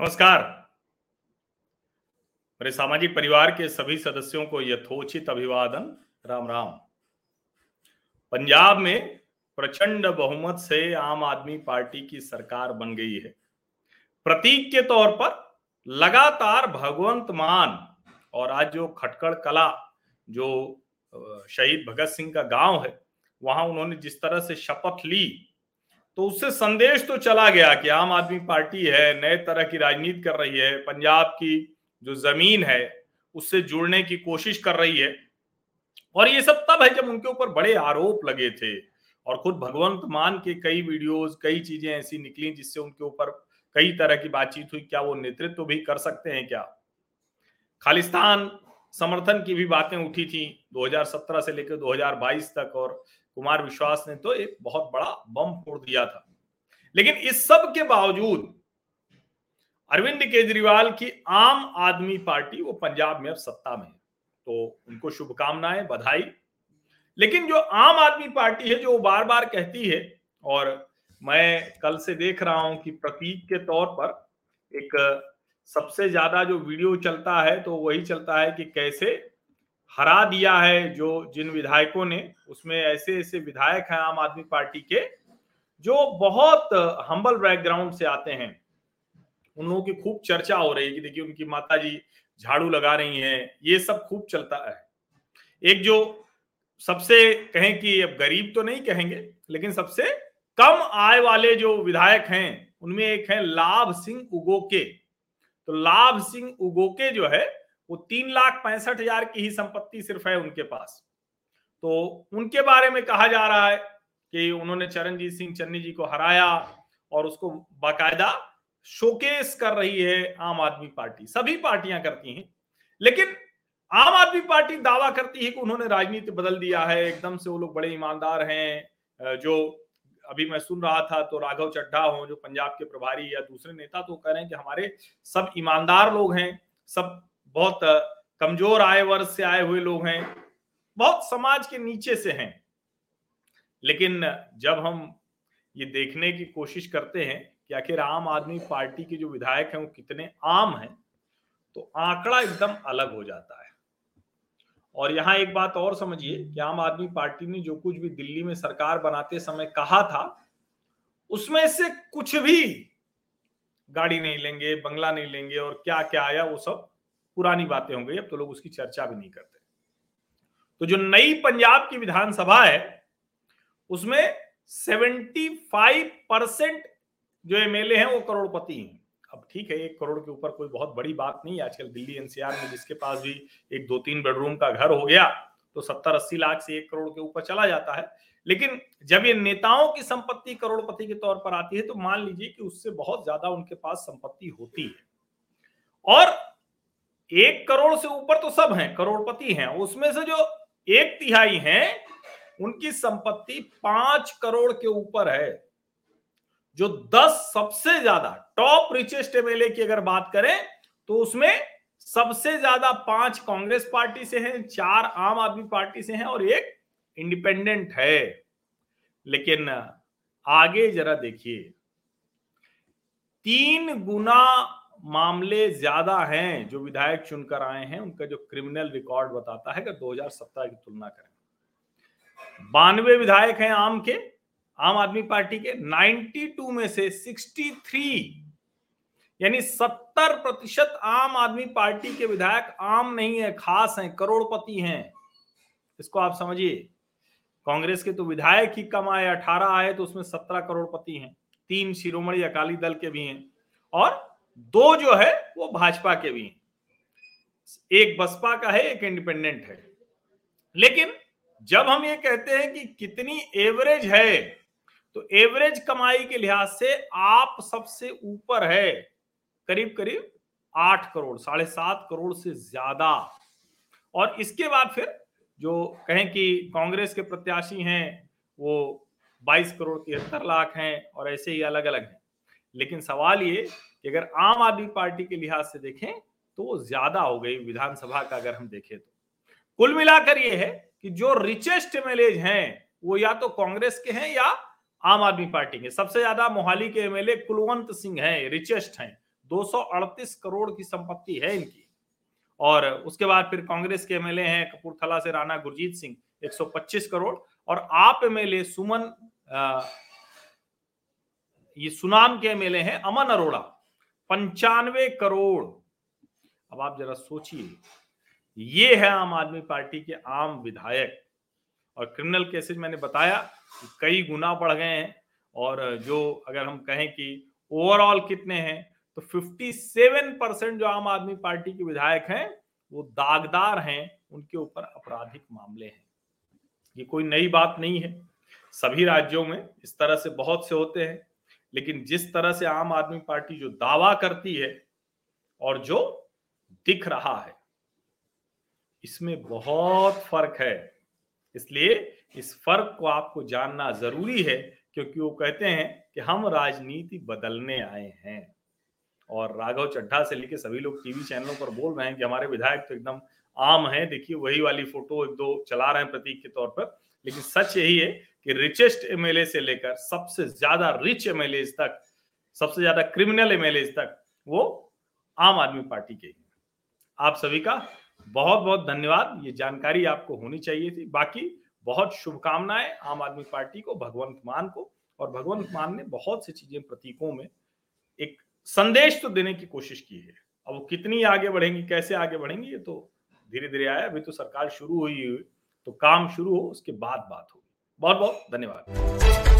नमस्कार। मेरे सामाजिक परिवार के सभी सदस्यों को यथोचित अभिवादन। राम राम। पंजाब में प्रचंड बहुमत से आम आदमी पार्टी की सरकार बन गई है। प्रतीक के तौर पर लगातार भगवंत मान और आज जो खटकड़ कला, जो शहीद भगत सिंह का गाँव है, वहाँ उन्होंने जिस तरह से शपथ ली तो उससे संदेश तो चला गया कि आम आदमी पार्टी है, नए तरह की राजनीति कर रही है, पंजाब की जो ज़मीन है, उससे जुड़ने की कोशिश कर रही है। और ये सब तब है जब उनके ऊपर बड़े आरोप लगे थे। और खुद भगवंत मान के कई वीडियोस, कई चीज़ें ऐसी निकली जिससे उनके ऊपर कई तरह की बातचीत हुई। क्या वो नेतृत्व भी कर सकते हैं क्या? खालिस्तान समर्थन की भी बातें उठी थी 2017 से लेकर 2022 तक और कुमार विश्वास ने तो एक बहुत बड़ा बम फोड़ दिया था। लेकिन इस सब के बावजूद अरविंद केजरीवाल की आम आदमी पार्टी, वो पंजाब में अब सत्ता में है। तो उनको शुभकामनाएँ बधाई। लेकिन जो आम आदमी पार्टी है, जो बार बार कहती है, और मैं कल से देख रहा हूँ कि प्रतीक के तौर पर एक सबसे ज़्यादा जो वीडियो चलता है तो वही चलता है कि कैसे हरा दिया है जो जिन विधायकों ने, उसमें ऐसे ऐसे विधायक हैं आम आदमी पार्टी के, जो बहुत हम्बल बैकग्राउंड से आते हैं। उन लोगों की खूब चर्चा हो रही है कि देखिए उनकी माता जी झाड़ू लगा रही हैं, ये सब खूब चलता है। एक जो सबसे कहें कि अब गरीब तो नहीं कहेंगे, लेकिन सबसे कम आय वाले जो विधायक हैं, उनमें एक है लाभ सिंह उगोके। तो लाभ सिंह उगोके जो है वो तीन लाख पैंसठ हज़ार की ही संपत्ति सिर्फ़ है उनके पास। तो उनके बारे में कहा जा रहा है कि उन्होंने चरणजीत सिंह चन्नी जी को हराया और उसको बाकायदा शोकेस कर रही है आम आदमी पार्टी। सभी पार्टियाँ करती हैं, लेकिन आम आदमी पार्टी दावा करती है कि उन्होंने राजनीति बदल दिया है, एकदम से वो लोग बड़े ईमानदार हैं। जो अभी मैं सुन रहा था तो राघव चड्ढा हो, जो पंजाब के प्रभारी या दूसरे नेता तो कह रहे हैं कि हमारे सब ईमानदार लोग हैं, सब बहुत कमज़ोर आय वर्ग से आए हुए लोग हैं। बहुत समाज के नीचे से हैं। लेकिन, जब हम ये देखने की कोशिश करते हैं कि आखिर आम आदमी पार्टी के जो विधायक हैं वो कितने आम हैं तो आंकड़ा एकदम अलग हो जाता है। और यहाँ एक बात और समझिए कि आम आदमी पार्टी ने जो कुछ भी दिल्ली में सरकार बनाते समय कहा था, उसमें से कुछ भी गाड़ी नहीं लेंगे, बंगला नहीं लेंगे और क्या क्या आया वो सब पुरानी बातें हो गई अब तो लोग उसकी चर्चा भी नहीं करते। तो जो नई पंजाब की विधानसभा है, उसमें 75 परसेंट जो एमएलए हैं, वो करोड़पति हैं। अब ठीक है, एक करोड़ के ऊपर कोई बहुत बड़ी बात नहीं आजकल दिल्ली एनसीआर में जिसके पास भी एक दो तीन बेडरूम का घर हो गया तो सत्तर अस्सी लाख से एक करोड़ के ऊपर चला जाता है। लेकिन जब ये नेताओं की संपत्ति करोड़पति के तौर पर आती है तो मान लीजिए कि उससे बहुत ज़्यादा उनके पास संपत्ति होती है। और एक करोड़ से ऊपर तो सब हैं, करोड़पति हैं। उसमें से जो एक तिहाई हैं, उनकी संपत्ति पाँच करोड़ के ऊपर है। जो दस सबसे ज़्यादा, टॉप रिचेस्ट एमएलए की अगर बात करें तो उसमें सबसे ज़्यादा पाँच कांग्रेस पार्टी से हैं, चार आम आदमी पार्टी से हैं और एक इंडिपेंडेंट है। लेकिन आगे जरा देखिए, तीन गुना मामले ज़्यादा हैं, जो विधायक चुनकर आए हैं, उनका जो क्रिमिनल रिकॉर्ड बताता है कि 2017 की तुलना करें। बानवे विधायक हैं आम के, आम आदमी पार्टी के 92 में से 63 यानी 70 प्रतिशत आम आदमी पार्टी के विधायक आम नहीं है, खास हैं, करोड़पति हैं। इसको आप समझिए, कांग्रेस के तो विधायक ही कम आए, अठारह आए तो उसमें सत्रह करोड़पति हैं। तीन शिरोमणि अकाली दल के भी हैं। और दो जो है, वो भाजपा के भी एक बसपा का है, एक इंडिपेंडेंट है। लेकिन जब हम ये कहते हैं कि कितनी एवरेज है तो एवरेज कमाई के लिहाज से आप सबसे ऊपर है, करीब करीब आठ करोड़, साढ़े सात करोड़ से ज़्यादा। और इसके बाद फिर जो कहें कि कांग्रेस के प्रत्याशी हैं, वो 22 करोड़ तिहत्तर लाख हैं और ऐसे ही अलग अलग हैं। लेकिन सवाल ये कि अगर आम आदमी पार्टी के लिहाज से देखें तो वो ज़्यादा हो गई विधानसभा का अगर हम देखें तो। कुल मिलाकर ये है कि जो रिचेस्ट एमएलए हैं, वो या तो कांग्रेस के हैं या आम आदमी पार्टी के। सबसे ज़्यादा मोहाली के एमएलए कुलवंत सिंह हैं रिचेस्ट हैं। 238 करोड़ की संपत्ति है इनकी। और उसके बाद फिर कांग्रेस के एमएलए हैं, कपूरथला से राणा गुरजीत सिंह 125 करोड़। और आप एमएलए सुमन ये सुनाम के एमएलए हैं, अमन अरोड़ा, पंचानवे करोड़। अब आप जरा सोचिए, ये है आम आदमी पार्टी के आम विधायक। और क्रिमिनल केसेस मैंने बताया कि कई गुना बढ़ गए हैं, और जो अगर हम कहें कि ओवरऑल कितने हैं तो 57 परसेंट जो आम आदमी पार्टी के विधायक हैं, वो दागदार हैं, उनके ऊपर आपराधिक मामले हैं। ये कोई नई बात नहीं है। सभी राज्यों में इस तरह से बहुत से होते हैं लेकिन जिस तरह से आम आदमी पार्टी जो दावा करती है और जो दिख रहा है, इसमें बहुत फ़र्क है। इसलिए इस फ़र्क को आपको जानना ज़रूरी है, क्योंकि वो कहते हैं कि हम राजनीति बदलने आए हैं। और राघव चड्ढा से लेके सभी लोग टीवी चैनलों पर बोल रहे हैं कि हमारे विधायक तो एकदम आम है। देखिए, वही वाली फ़ोटो एक दो चला रहे हैं प्रतीक के तौर पर। लेकिन सच यही है कि रिचेस्ट एमएलए से लेकर सबसे ज़्यादा रिच एमएलए तक, सबसे ज़्यादा क्रिमिनल एमएलए तक वो आम आदमी पार्टी के आप सभी का बहुत बहुत धन्यवाद। ये जानकारी आपको होनी चाहिए थी। बाकी बहुत शुभकामनाएँ आम आदमी पार्टी को, भगवंत मान को। और भगवंत मान ने बहुत सी चीज़ें प्रतीकों में एक संदेश तो देने की कोशिश की है। अब वो कितनी आगे बढ़ेंगी, कैसे आगे बढ़ेंगी, ये तो धीरे धीरे आया। अभी तो सरकार शुरू हुई हुई तो काम शुरू हो, उसके बाद बात होगी। बहुत बहुत धन्यवाद।